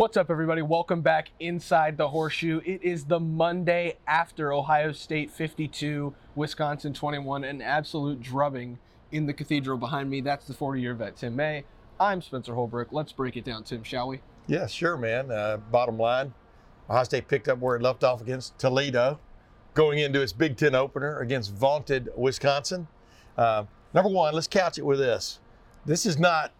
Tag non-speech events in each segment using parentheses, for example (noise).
What's up, everybody? Welcome back inside the horseshoe. It is the Monday after Ohio State 52, Wisconsin 21, an absolute drubbing in the cathedral behind me. That's the 40 year vet, Tim May. I'm Spencer Holbrook. Let's break it down, Tim, shall we? Yeah, sure, man. Uh, bottom line, Ohio State picked up where it left off against Toledo, going into its Big Ten opener against vaunted Wisconsin. Uh, number one, let's couch it with this. This is not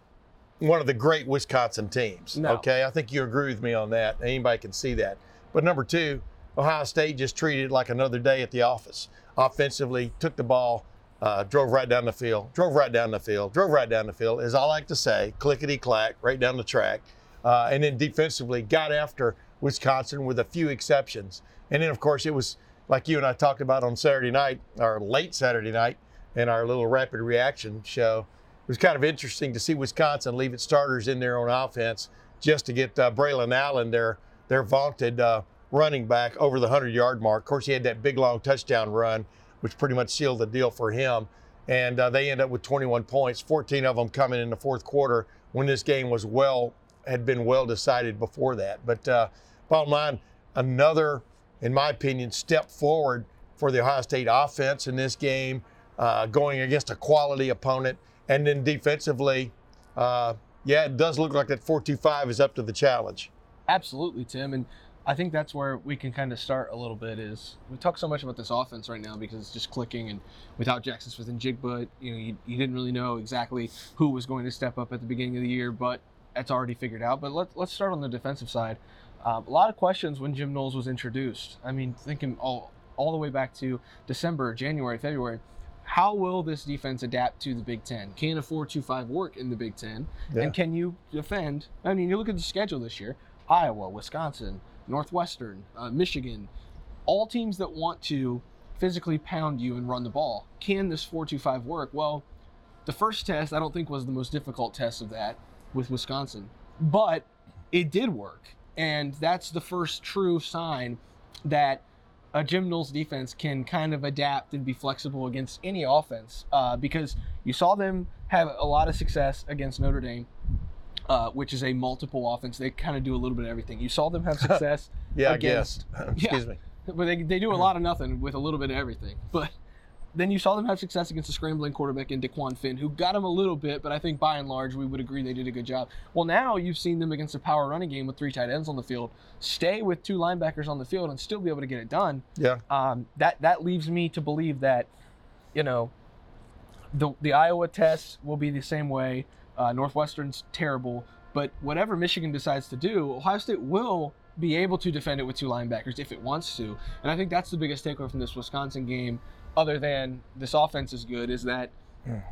one of the great Wisconsin teams. No. Okay, I think you agree with me on that. Anybody can see that. But number two, Ohio State just treated it like another day at the office. Offensively, took the ball, uh, drove right down the field, drove right down the field, drove right down the field, as I like to say, clickety clack, right down the track. Uh, and then defensively, got after Wisconsin with a few exceptions. And then, of course, it was like you and I talked about on Saturday night, or late Saturday night, in our little rapid reaction show was kind of interesting to see Wisconsin leave its starters in there on offense just to get uh, Braylon Allen, their their vaunted uh, running back, over the 100 yard mark. Of course, he had that big long touchdown run, which pretty much sealed the deal for him. And uh, they end up with 21 points, 14 of them coming in the fourth quarter when this game was well had been well decided before that. But uh, bottom line, another, in my opinion, step forward for the Ohio State offense in this game, uh, going against a quality opponent. And then defensively, uh, yeah, it does look like that 4-2-5 is up to the challenge. Absolutely, Tim. And I think that's where we can kind of start a little bit is we talk so much about this offense right now because it's just clicking and without Jaxon Smith-Njigba, you know, you, you didn't really know exactly who was going to step up at the beginning of the year, but that's already figured out. But let, let's start on the defensive side. Um, a lot of questions when Jim Knowles was introduced. I mean, thinking all, all the way back to December, January, February how will this defense adapt to the Big Ten? Can a 4 2 5 work in the Big Ten? Yeah. And can you defend? I mean, you look at the schedule this year Iowa, Wisconsin, Northwestern, uh, Michigan, all teams that want to physically pound you and run the ball. Can this 4 2 5 work? Well, the first test I don't think was the most difficult test of that with Wisconsin, but it did work. And that's the first true sign that a Jim Knowles defense can kind of adapt and be flexible against any offense uh, because you saw them have a lot of success against Notre Dame, uh, which is a multiple offense. They kind of do a little bit of everything. You saw them have (laughs) success. yeah, against, I guess. (laughs) Excuse yeah, me. But they, they do a lot of nothing with a little bit of everything. But then you saw them have success against a scrambling quarterback in DeQuan Finn, who got him a little bit, but I think by and large we would agree they did a good job. Well, now you've seen them against a power running game with three tight ends on the field, stay with two linebackers on the field and still be able to get it done. Yeah. Um, that that leaves me to believe that, you know, the the Iowa test will be the same way. Uh, Northwestern's terrible, but whatever Michigan decides to do, Ohio State will be able to defend it with two linebackers if it wants to. And I think that's the biggest takeaway from this Wisconsin game other than this offense is good, is that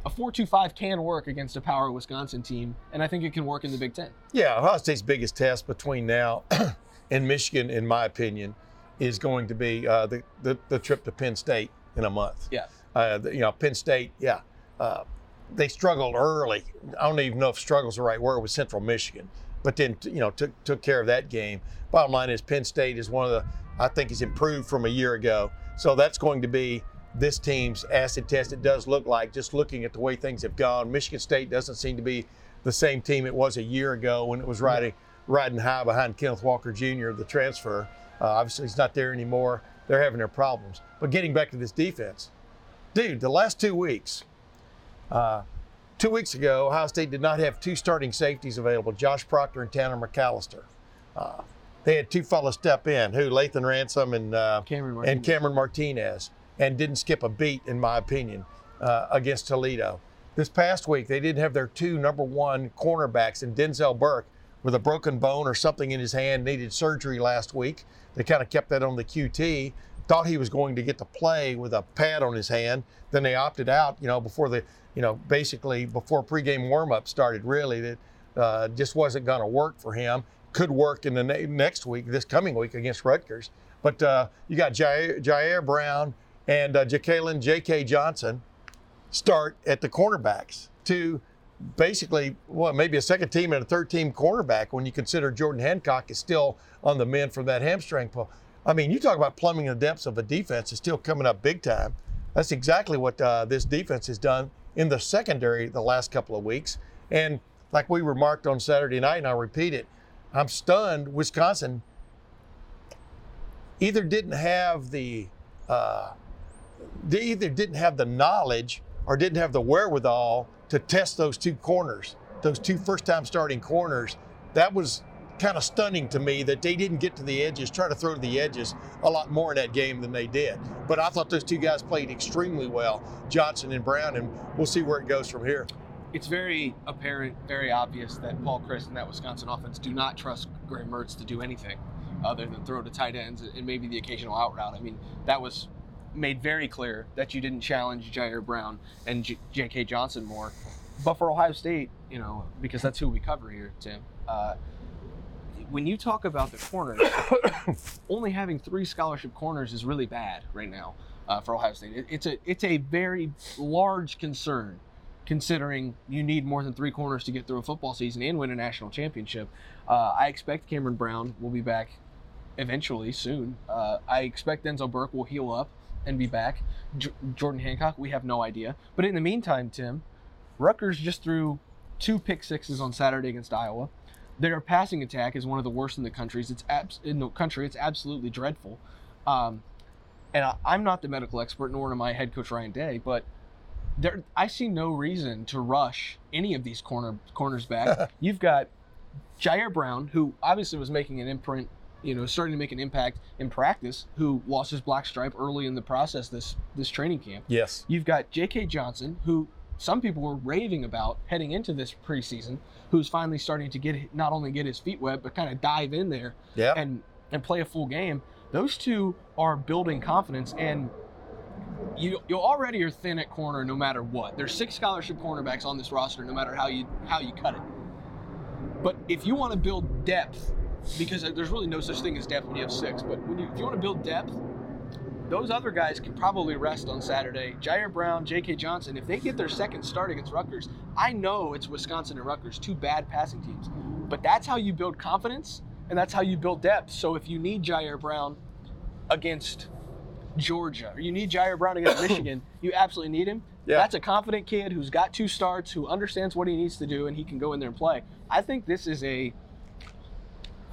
a 4-2-5 can work against a power Wisconsin team, and I think it can work in the Big Ten. Yeah, Ohio State's biggest test between now (clears throat) and Michigan, in my opinion, is going to be uh, the, the the trip to Penn State in a month. Yeah. Uh, the- you know, Penn State, yeah, uh, they struggled early. I don't even know if struggle's the right word with Central Michigan, but then you know took took care of that game. Bottom line is Penn State is one of the I think is improved from a year ago. So that's going to be this team's acid test. It does look like just looking at the way things have gone. Michigan State doesn't seem to be the same team it was a year ago when it was riding riding high behind Kenneth Walker Jr. the transfer. Uh, obviously, he's not there anymore. They're having their problems. But getting back to this defense, dude, the last two weeks, uh, two weeks ago, Ohio State did not have two starting safeties available: Josh Proctor and Tanner McAllister. Uh, they had two fellas step in, who Lathan Ransom and uh, Cameron and Cameron Martinez, and didn't skip a beat, in my opinion, uh, against Toledo. This past week, they didn't have their two number one cornerbacks in Denzel Burke with a broken bone or something in his hand, needed surgery last week. They kind of kept that on the QT. Thought he was going to get to play with a pad on his hand. Then they opted out, you know, before the, you know, basically before pregame warmup started. Really, that uh, just wasn't going to work for him. Could work in the ne- next week, this coming week against Rutgers. But uh, you got Jyaire, Jyaire Brown and uh, Jalen J.K. Johnson start at the cornerbacks to basically, well, maybe a second team and a third team cornerback when you consider Jordan Hancock is still on the mend from that hamstring pull. I mean, you talk about plumbing the depths of a defense is still coming up big time. That's exactly what uh, this defense has done in the secondary the last couple of weeks. And like we remarked on Saturday night, and I'll repeat it, I'm stunned. Wisconsin either didn't have the uh, they either didn't have the knowledge or didn't have the wherewithal to test those two corners, those two first-time starting corners. That was kind of stunning to me that they didn't get to the edges, try to throw to the edges a lot more in that game than they did. But I thought those two guys played extremely well, Johnson and Brown, and we'll see where it goes from here. It's very apparent, very obvious that Paul Chryst and that Wisconsin offense do not trust Graham Mertz to do anything other than throw to tight ends and maybe the occasional out route. I mean, that was made very clear that you didn't challenge Jyaire Brown and J- J.K. Johnson more. But for Ohio State, you know, because that's who we cover here, Tim. Uh, when you talk about the corners, (coughs) only having three scholarship corners is really bad right now uh, for Ohio State. It, it's a it's a very large concern, considering you need more than three corners to get through a football season and win a national championship. Uh, I expect Cameron Brown will be back eventually soon. Uh, I expect Denzel Burke will heal up and be back. J- Jordan Hancock, we have no idea. But in the meantime, Tim, Rutgers just threw two pick sixes on Saturday against Iowa. Their passing attack is one of the worst in the countries. It's abs- in the country. It's absolutely dreadful. Um, and I, I'm not the medical expert, nor am I head coach Ryan Day, but there, I see no reason to rush any of these corner corners back. (laughs) You've got Jair Brown, who obviously was making an imprint, you know, starting to make an impact in practice, who lost his black stripe early in the process this this training camp. Yes. You've got J.K. Johnson, who some people were raving about heading into this preseason, who's finally starting to get not only get his feet wet, but kind of dive in there Yeah. and and play a full game. Those two are building confidence, and you you already are thin at corner no matter what. There's six scholarship cornerbacks on this roster, no matter how you how you cut it. But if you want to build depth, because there's really no such thing as depth when you have six, but when you if you want to build depth, those other guys can probably rest on Saturday. Jyaire Brown, J.K. Johnson, if they get their second start against Rutgers, I know it's Wisconsin and Rutgers, two bad passing teams. But that's how you build confidence and that's how you build depth. So if you need Jyaire Brown against Georgia or you need Jyaire Brown against (coughs) Michigan, you absolutely need him. Yeah. That's a confident kid who's got two starts, who understands what he needs to do, and he can go in there and play. I think this is a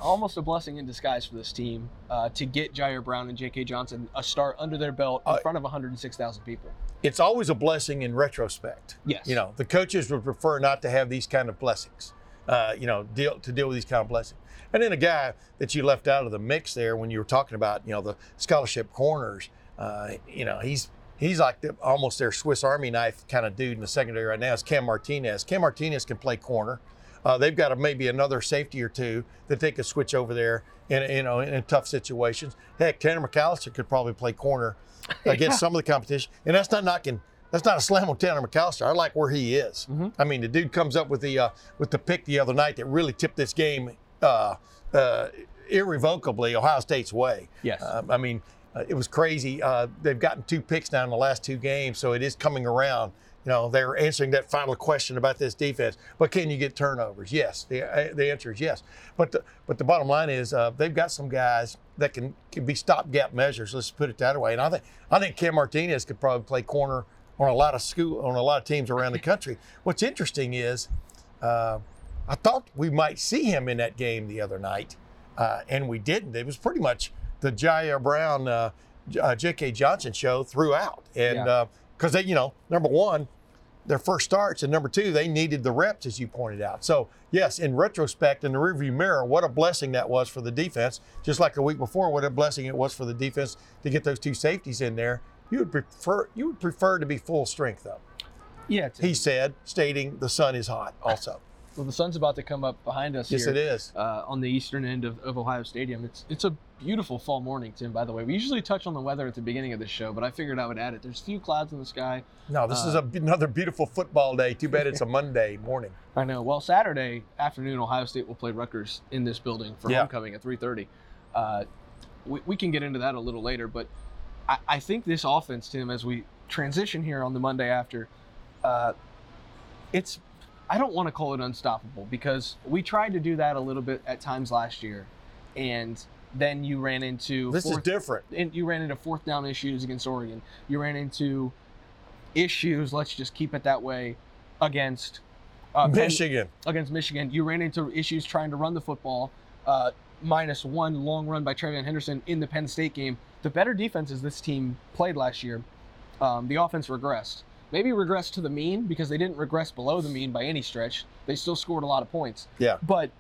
almost a blessing in disguise for this team uh, to get Jyaire Brown and J.K. Johnson a start under their belt in Uh, front of 106,000 people. It's always a blessing in retrospect. Yes. You know, the coaches would prefer not to have these kind of blessings. Uh, you know, deal to deal with these kind of blessings. And then a guy that you left out of the mix there when you were talking about, you know, the scholarship corners. Uh, you know, he's he's like the, almost their Swiss Army knife kind of dude in the secondary right now. Is Cam Martinez? Cam Martinez can play corner. Uh, they've got a, maybe another safety or two that they could switch over there in you know in, tough situations. Heck, Tanner McAllister could probably play corner (laughs) against some of the competition, and that's not knocking. That's not a slam on Tanner McAllister. I like where he is. I mean, the dude comes up with the uh, with the pick the other night that really tipped this game uh, uh, irrevocably Ohio State's way. Yes. Uh, I mean, uh, it was crazy. Uh, they've gotten two picks now in the last two games, so it is coming around. You know, they're answering that final question about this defense. But can you get turnovers? Yes. The, uh, the answer is yes. But the, but the bottom line is uh, they've got some guys that can, can be stopgap measures. Let's put it that way. And I think I think Cam Martinez could probably play corner on a lot of school on a lot of teams around the country. What's interesting is uh, I thought we might see him in that game the other night, uh, and we didn't. It was pretty much the Jyaire Brown, uh, uh, J.K. Johnson show throughout, and Yeah. because they, you know, number one, their first starts, and number two, they needed the reps, as you pointed out. So yes, in retrospect, in the rearview mirror, what a blessing that was for the defense. Just like a week before, what a blessing it was for the defense to get those two safeties in there. You would prefer you would prefer to be full strength though. Yeah, He said, stating the sun is hot. Also, Well, the sun's about to come up behind us Yes, here. it is. Uh, on the eastern end of, of Ohio Stadium. It's it's a beautiful fall morning, Tim. By the way, we usually touch on the weather at the beginning of the show, but I figured I would add it. There's few clouds in the sky. No, this is a, another beautiful football day. Too bad it's a Monday morning. (laughs) I know. Well, Saturday afternoon, Ohio State will play Rutgers in this building for Yeah. homecoming at 3:30. Uh, we, we can get into that a little later, but I, I think this offense, Tim, as we transition here on the Monday after, uh, it's I don't want to call it unstoppable because we tried to do that a little bit at times last year, and then you ran into This is different. and you ran into fourth down issues against Oregon. You ran into issues. Let's just keep it that way against uh, Michigan. against Michigan. You ran into issues trying to run the football. Uh, minus one long run by TreVeyon Henderson in the Penn State game. The better defenses this team played last year, um, the offense regressed. Maybe regress to the mean because they didn't regress below the mean by any stretch. They still scored a lot of points. Yeah. But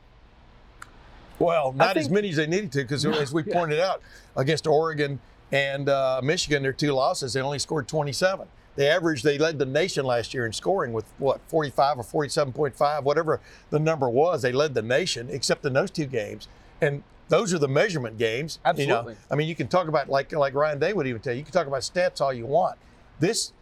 Well, not as many as they needed to, because No, as we (laughs) yeah. pointed out, against Oregon and uh, Michigan, their two losses, they only scored 27. They averaged, they led the nation last year in scoring with what, 45 or 47.5, whatever the number was. They led the nation, except in those two games. And those are the measurement games. you know. Absolutely. I mean, you can talk about, like, like Ryan Day would even tell you, you can talk about stats all you want. This,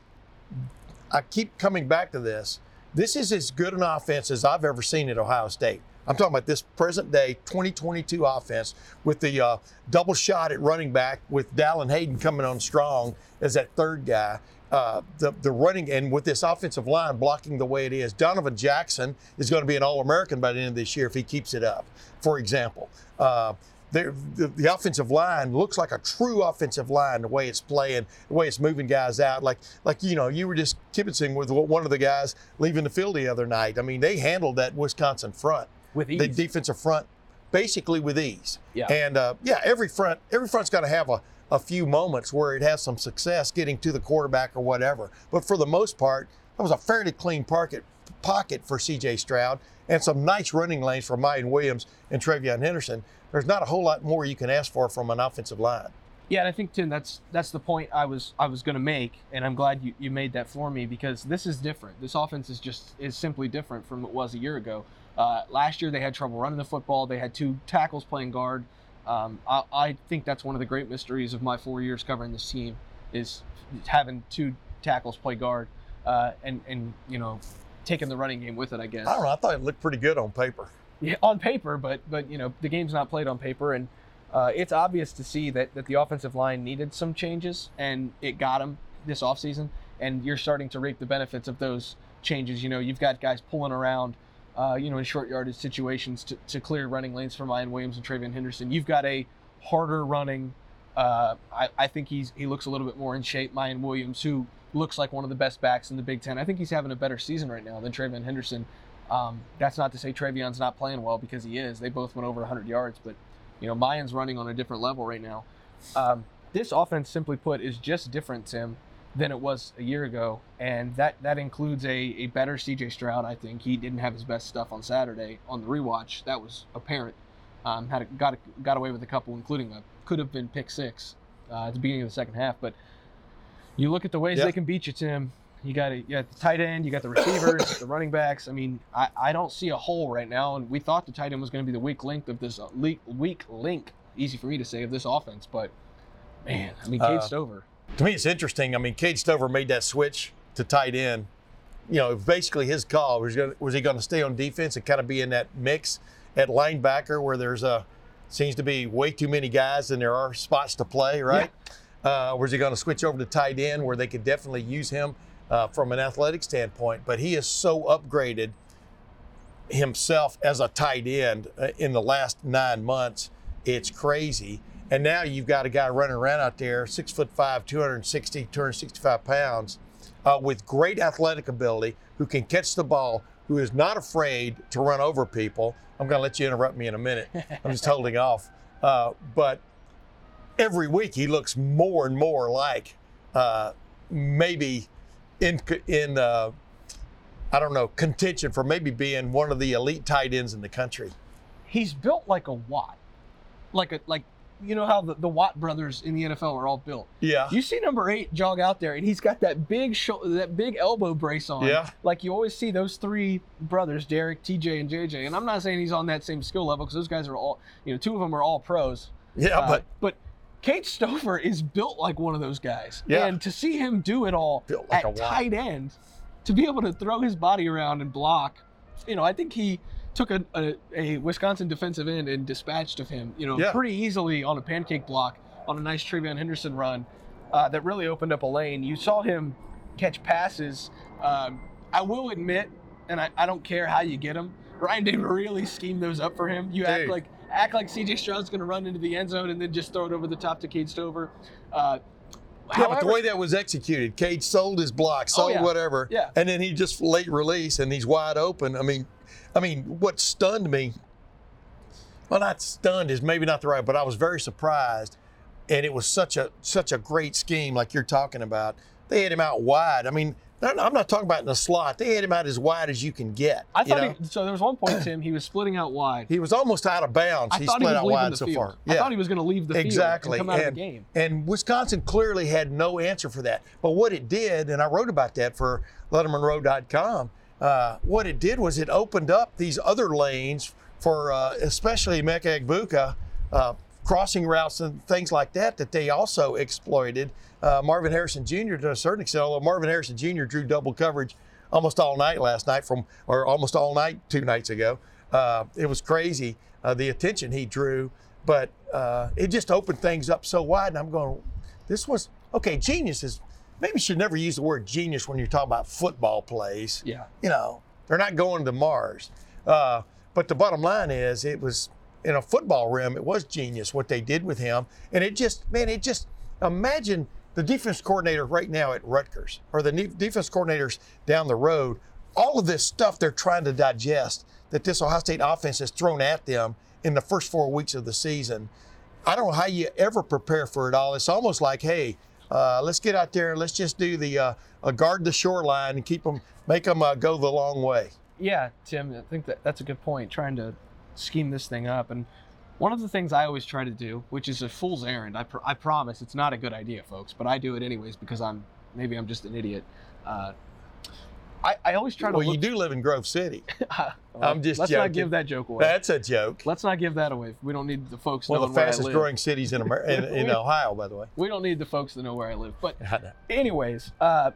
I keep coming back to this. This is as good an offense as I've ever seen at Ohio State. I'm talking about this present day 2022 offense with the uh, double shot at running back with Dallan Hayden coming on strong as that third guy. Uh, the the running and with this offensive line blocking the way it is, Donovan Jackson is going to be an All American by the end of this year if he keeps it up. For example, uh, the, the, offensive line looks like a true offensive line the way it's playing, the way it's moving guys out. Like like you know you were just kibitzing with one of the guys leaving the field the other night. I mean they handled that Wisconsin front with ease. the defensive front basically with ease. Yeah. And uh, yeah, every front every front's got to have a, a few moments where it has some success getting to the quarterback or whatever. But for the most part, that was a fairly clean pocket pocket for C.J. Stroud and some nice running lanes for Miyan Williams and TreVeyon Henderson. There's not a whole lot more you can ask for from an offensive line. Yeah, and I think Tim, that's that's the point I was I was going to make, and I'm glad you, you made that for me because this is different. This offense is just is simply different from what it was a year ago. Uh, last year they had trouble running the football. They had two tackles playing guard. Um, I, I think that's one of the great mysteries of my four years covering this team is having two tackles play guard uh, and and you know taking the running game with it. I guess. I don't know. I thought it looked pretty good on paper. Yeah, (laughs) on paper, but but you know the game's not played on paper, and uh, it's obvious to see that that the offensive line needed some changes, and it got them this offseason, and you're starting to reap the benefits of those changes. You know, you've got guys pulling around, uh, you know, in short yardage situations to, to clear running lanes for Ryan Williams and TreVeyon Henderson. You've got a harder running. Uh, I, I think he's he looks a little bit more in shape. Miyan Williams, who looks like one of the best backs in the Big Ten. I think he's having a better season right now than TreVeyon Henderson. Um, that's not to say TreVeyon's not playing well because he is. They both went over 100 yards, but you know Miyan's running on a different level right now. Um, this offense, simply put, is just different, Tim, than it was a year ago, and that that includes a, a better C.J. Stroud. I think he didn't have his best stuff on Saturday on the rewatch. That was apparent. Um, had a, got a, got away with a couple, including a could have been pick six uh, at the beginning of the second half. But you look at the ways Yeah. they can beat you, Tim. You got, you got the tight end, you got the receivers, the running backs. I mean, I, I don't see a hole right now, and we thought the tight end was going to be the weak link of this uh, weak, weak link. Easy for me to say of this offense, but man, I mean, Cade Uh, Stover. To me, it's interesting. I mean, Cade Stover made that switch to tight end. You know, basically his call was, gonna, was he going to stay on defense and kind of be in that mix at linebacker where there's a seems to be way too many guys and there are spots to play, right? Uh, was he going to switch over to tight end where they could definitely use him uh, from an athletic standpoint? But he is so upgraded himself as a tight end uh, in the last nine months. It's crazy. And now you've got a guy running around out there, six foot five, 260, 265 pounds, uh, with great athletic ability, who can catch the ball, who is not afraid to run over people. I'm going to let you interrupt me in a minute. I'm just holding (laughs) off. Uh, but every week he looks more and more like uh, maybe in in uh, I don't know contention for maybe being one of the elite tight ends in the country. He's built like a Watt, like a like you know how the, the Watt brothers in the NFL are all built. Yeah. You see number eight jog out there, and he's got that big shoulder, that big elbow brace on. Yeah. Like you always see those three brothers, Derek, TJ, and JJ. And I'm not saying he's on that same skill level because those guys are all, you know, two of them are all pros. yeah, Uh, but but Cade Stover is built like one of those guys. Yeah. And to see him do it all like at tight end, to be able to throw his body around and block, you know, I think he took a, a, a Wisconsin defensive end and dispatched of him, you know, Yeah. pretty easily on a pancake block on a nice TreVeyon Henderson run uh, that really opened up a lane. You saw him catch passes. Um, I will admit, and I, I don't care how you get them, Ryan Day really schemed those up for him. You act like act like CJ Stroud's going to run into the end zone and then just throw it over the top to Cade Stover. Uh, Yeah, but the way that was executed, Cade sold his block, sold yeah. whatever, Yeah. and then he just late release and he's wide open. I mean, I mean, what stunned me, well, not stunned is maybe not the right, but I was very surprised, and it was such a such a great scheme, like you're talking about. They had him out wide. I mean, I'm I'm not talking about in the slot. They had him out as wide as you can get. I you thought know? he, so. There was one point, Tim. He was splitting out wide. he was almost out of bounds. I he he split was out wide so field. far. I thought he was going to leave the field exactly. and come out and, of the game. and Wisconsin clearly had no answer for that. But what it did, and I wrote about that for LettermanRow.com, uh, what it did was it opened up these other lanes for uh, especially Emeka Egbuka, uh, crossing routes and things like that that they also exploited. Uh, Marvin Harrison Jr. to a certain extent, although Marvin Harrison Jr. drew double coverage almost all night last night from, or almost all night two nights ago. Uh, it was crazy uh, the attention he drew, but uh, it just opened things up so wide. And I'm going, this was okay. Genius is maybe you should never use the word genius when you're talking about football plays. Yeah. You know, they're not going to Mars. Uh, but the bottom line is, it was in a football realm, it was genius what they did with him. And it just, man, it just imagine the defense coordinator right now at Rutgers or the defense coordinators down the road, all of this stuff they're trying to digest that this Ohio State offense has thrown at them in the first four weeks of the season. I don't know how you ever prepare for it all. It's almost like, hey, uh, let's get out there and let's just do the uh, uh, guard the shoreline and keep them, make them uh, go the long way. Yeah, Tim, I think that that's a good point. Trying to scheme this thing up, and one of the things I always try to do, which is a fool's errand, I, pr- I promise it's not a good idea, folks, but I do it anyways because I'm maybe I'm just an idiot. Uh, I, I always try to. Well, you do live in Grove City. (laughs) (laughs) I'm just Let's not joking. give that joke away. That's a joke. Let's not give that away. We don't need the folks One of the where I fastest growing cities in, Amer- in, (laughs) in Ohio, by the way. We don't need the folks to know where I live. But anyways, uh,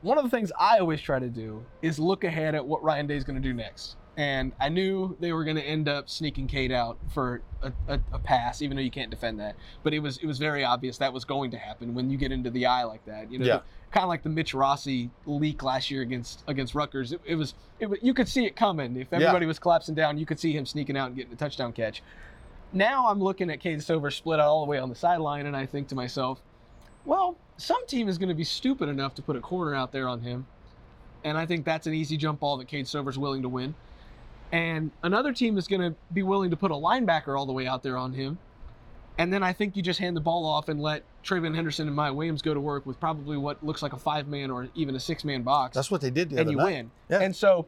one of the things I always try to do is look ahead at what Ryan Day is going to do next. And I knew they were going to end up sneaking Cade out for a, a, a pass, even though you can't defend that. But it was it was very obvious that was going to happen when you get into the I like that. You know, Yeah. kind of like the Mitch Rossi leak last year against against Rutgers. It, it was it was, you could see it coming. If everybody was collapsing down, you could see him sneaking out and getting a touchdown catch. Now I'm looking at Cade Stover split out all the way on the sideline, and I think to myself, well, some team is going to be stupid enough to put a corner out there on him. And I think that's an easy jump ball that Cade Stover's willing to win. And another team is going to be willing to put a linebacker all the way out there on him. And then I think you just hand the ball off and let TreVeyon Henderson and Miyan Williams go to work with probably what looks like a five man or even a six man box. That's what they did the and you night. win. Yeah. And so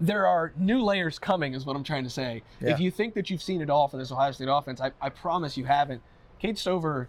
there are new layers coming, is what I'm trying to say. Yeah. If you think that you've seen it all for this Ohio State offense, I, I promise you haven't. Cade Stover,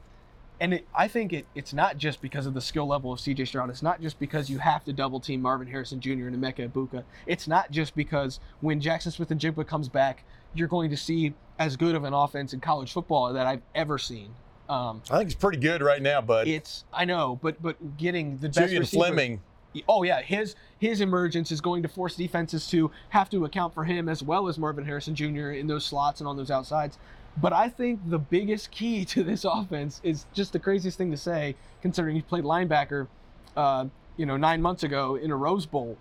and it, I think it, it's not just because of the skill level of CJ Stroud. It's not just because you have to double team Marvin Harrison Jr. and Emeka Egbuka. It's not just because when Jaxon Smith-Njigba comes back, you're going to see as good of an offense in college football that I've ever seen. Um, I think it's pretty good right now, bud. it's I know, but but getting the best Julian receiver, Fleming. Oh yeah, his his emergence is going to force defenses to have to account for him as well as Marvin Harrison Jr. in those slots and on those outsides. But I think the biggest key (laughs) to this offense is just the craziest thing to say, considering he played linebacker, uh, you know, nine months ago in a Rose Bowl.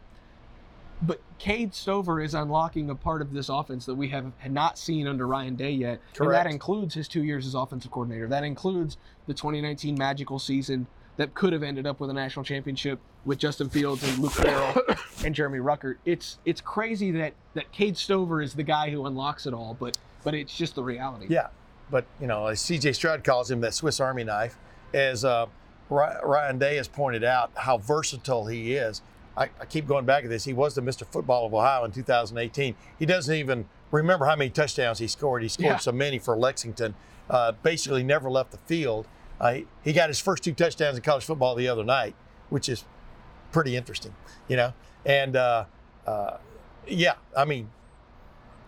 But Cade Stover is unlocking a part of this offense that we have had not seen under Ryan Day yet. And that includes his two years as offensive coordinator. That includes the 2019 magical season that could have ended up with a national championship with Justin Fields and Luke Farrell (coughs) and Jeremy Ruckert. It's it's crazy that that Cade Stover is the guy who unlocks it all, but but it's just the reality. Yeah, but you know, as C.J. Stroud calls him, that Swiss Army knife. As uh, Ryan Day has pointed out, how versatile he is. I, I keep going back to this. He was the Mr. Football of Ohio in 2018. He doesn't even remember how many touchdowns he scored. He scored Yeah. so many for Lexington. Uh, basically, never left the field. Uh, he- he got his first two touchdowns in college football the other night, which is pretty interesting, you know. And uh, uh, yeah, I mean,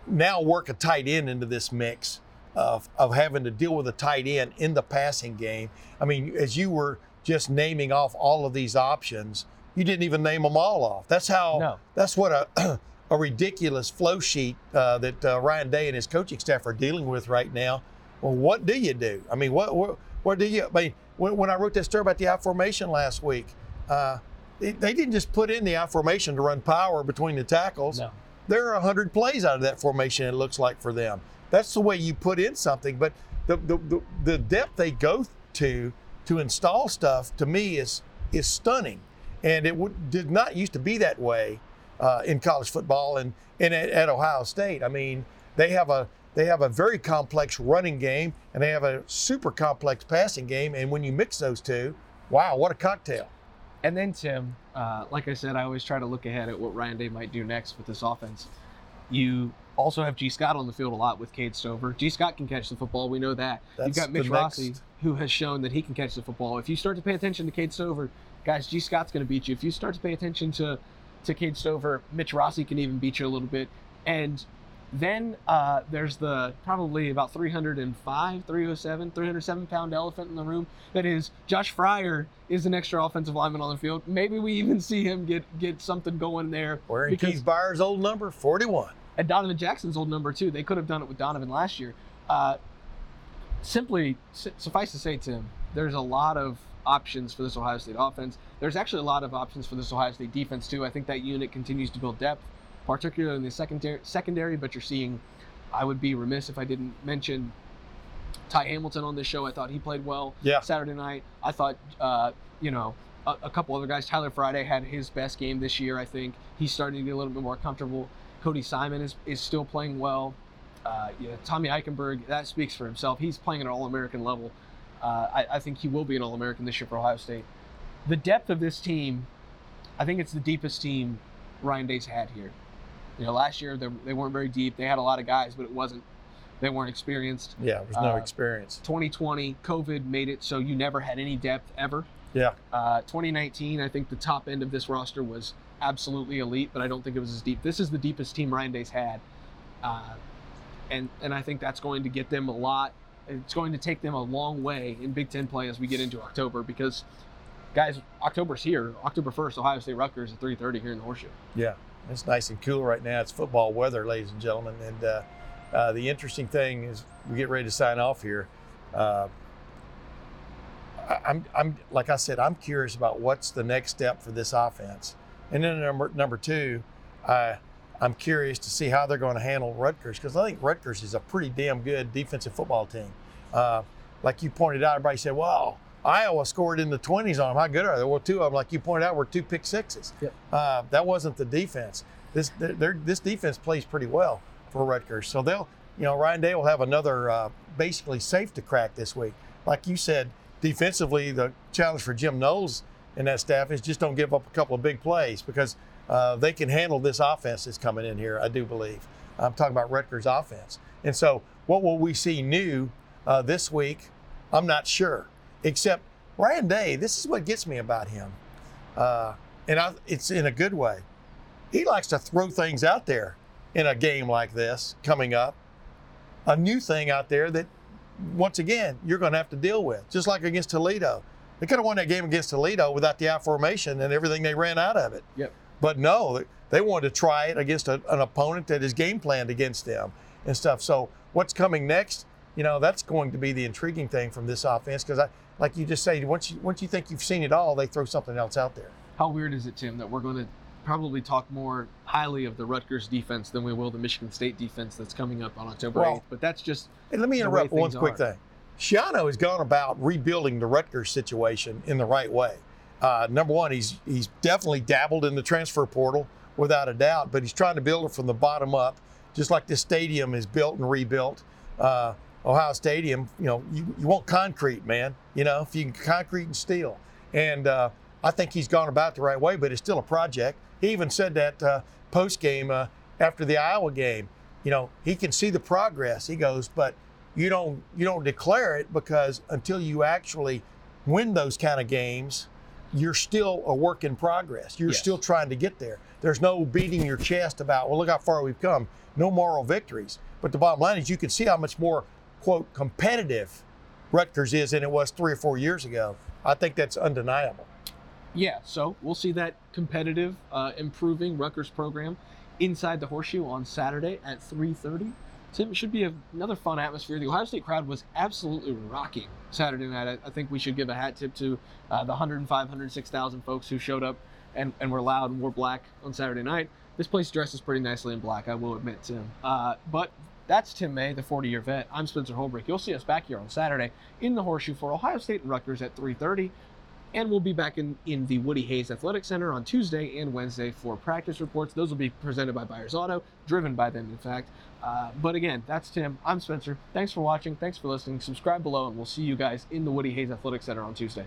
now work a tight end into this mix of, of having to deal with a tight end in the passing game. I mean, as you were just naming off all of these options, you didn't even name them all off. That's how. No. That's what a (clears throat) a ridiculous flow sheet uh, that uh, Ryan Day and his coaching staff are dealing with right now. Well, what do you do? I mean, what what, what do you? I mean, when, when I wrote that story about the I formation last week, uh, they, they didn't just put in the I formation to run power between the tackles. No. There are 100 plays out of that formation, it looks like, for them. That's the way you put in something. But the, the, the, depth they go to to install stuff, to me, is, is stunning. And it would, did not used to be that way uh, in college football and, and at, at Ohio State. I mean, they have a they have a very complex running game and they have a super complex passing game. And when you mix those two, wow, what a cocktail! And then Tim, uh, like I said, I always try to look ahead at what Ryan Day might do next with this offense. You also have Gee Scott on the field a lot with Cade Stover. Gee Scott can catch the football. We know that. That's You've got Mitch Rossi, next- who has shown that he can catch the football. If you start to pay attention to Cade Stover, guys, Gee Scott's going to beat you. If you start to pay attention to to Cade Stover, Mitch Rossi can even beat you a little bit. And then uh, there's the probably about 305, 307, 307 pound elephant in the room. That is, Josh Fryer is an extra offensive lineman on the field. Maybe we even see him get get something going there. Wearing because- Keith Byars' old number, 41. and Donovan Jackson's old number too. They could have done it with Donovan last year. Uh, simply su- suffice to say, Tim, there's a lot of options for this Ohio State offense. There's actually a lot of options for this Ohio State defense too. I think that unit continues to build depth, particularly in the secondary. Secondary, but you're seeing. I would be remiss if I didn't mention Ty Hamilton on this show. I thought he played well Yeah. Saturday night. I thought, uh, you know, a, a couple other guys. Tyler Friday had his best game this year. I think he's starting to get a little bit more comfortable. Cody Simon is, is still playing well. Uh, yeah, Tommy Eichenberg, that speaks for himself. He's playing at an All-American level. Uh, I, I think he will be an All-American this year for Ohio State. The depth of this team, I think it's the deepest team Ryan Day's had here. You know, last year they, they weren't very deep. They had a lot of guys, but it wasn't. They weren't experienced. Yeah, there's no Uh, experience. 2020, COVID made it so you never had any depth ever. Yeah. Uh, 2019, I think the top end of this roster was absolutely elite, but I don't think it was as deep. This is the deepest team Ryan Day's had, uh, and and I think that's going to get them a lot. It's going to take them a long way in Big Ten play as we get into October because, guys, October's here. October 1st, Ohio State Rutgers at 3:30 here in the Horseshoe. Yeah, it's nice and cool right now. It's football weather, ladies and gentlemen. And uh, uh, the interesting thing is, we get ready to sign off here. Uh, I'm, I'm, like I said, I'm curious about what's the next step for this offense. And then number number two, I, I'm curious to see how they're going to handle Rutgers because I think Rutgers is a pretty damn good defensive football team. Uh, like you pointed out, everybody said, "Wow, Iowa scored in the 20s on them. How good are they?" Well, two of them, like you pointed out, were two pick sixes. Yep. Uh, that wasn't the defense. This they're, they're- this defense plays pretty well for Rutgers. So they'll, you know, Ryan Day will have another uh, basically safe to crack this week. Like you said, defensively, the challenge for Jim Knowles and that staff is just don't give up a couple of big plays because uh, they can handle this offense that's coming in here. I do believe. I'm talking about Rutgers offense. And so, what will we see new uh, this week? I'm not sure. Except Ryan Day, this is what gets me about him, uh, and I, it's in a good way. He likes to throw things out there in a game like this coming up. A new thing out there that, once again, you're going to have to deal with, just like against Toledo. They could have won that game against Toledo without the I formation and everything they ran out of it. Yep. But no, they- they wanted to try it against a, an opponent that is game planned against them and stuff. So what's coming next? You know, that's going to be the intriguing thing from this offense because I, like you just say, once you once you think you've seen it all, they throw something else out there. How weird is it, Tim, that we're going to probably talk more highly of the Rutgers defense than we will the Michigan State defense that's coming up on October Well, 8th? But that's just And let me the interrupt one quick are. thing. Schiano has gone about rebuilding the Rutgers situation in the right way. Uh, number one, he's he's definitely dabbled in the transfer portal without a doubt, but he's trying to build it from the bottom up, just like this stadium is built and rebuilt. Uh, Ohio Stadium, you know, you, you want concrete, man. You know, if you can concrete and steel, and uh, I think he's gone about it the right way, but it's still a project. He even said that uh, post game uh, after the Iowa game you know, he can see the progress. He goes, but you don't you don't declare it because until you actually win those kind of games, you're still a work in progress. You're Yes. still trying to get there. There's no beating your chest about, well, look how far we've come. No moral victories. But the bottom line is you can see how much more, quote, competitive Rutgers is than it was three or four years ago. I think that's undeniable. Yeah, so we'll see that competitive, uh, improving Rutgers program inside the Horseshoe on Saturday at 3:30. Tim, it should be a, another fun atmosphere. The Ohio State crowd was absolutely rocking Saturday night. I, I think we should give a hat tip to uh, the 105, 106,000 folks who showed up and, and were loud and wore black on Saturday night. This place dresses pretty nicely in black, I will admit, Tim. Uh, but that's Tim May, the 40-year vet. I'm Spencer Holbrook. You'll see us back here on Saturday in the Horseshoe for Ohio State and Rutgers at 3:30 and we'll be back in, in the Woody Hayes Athletic Center on Tuesday and Wednesday for practice reports. Those will be presented by Byers Auto, driven by them, in fact. Uh, but again, that's Tim. I'm Spencer. Thanks for watching. Thanks for listening. Subscribe below, and we'll see you guys in the Woody Hayes Athletic Center on Tuesday.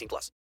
18 plus.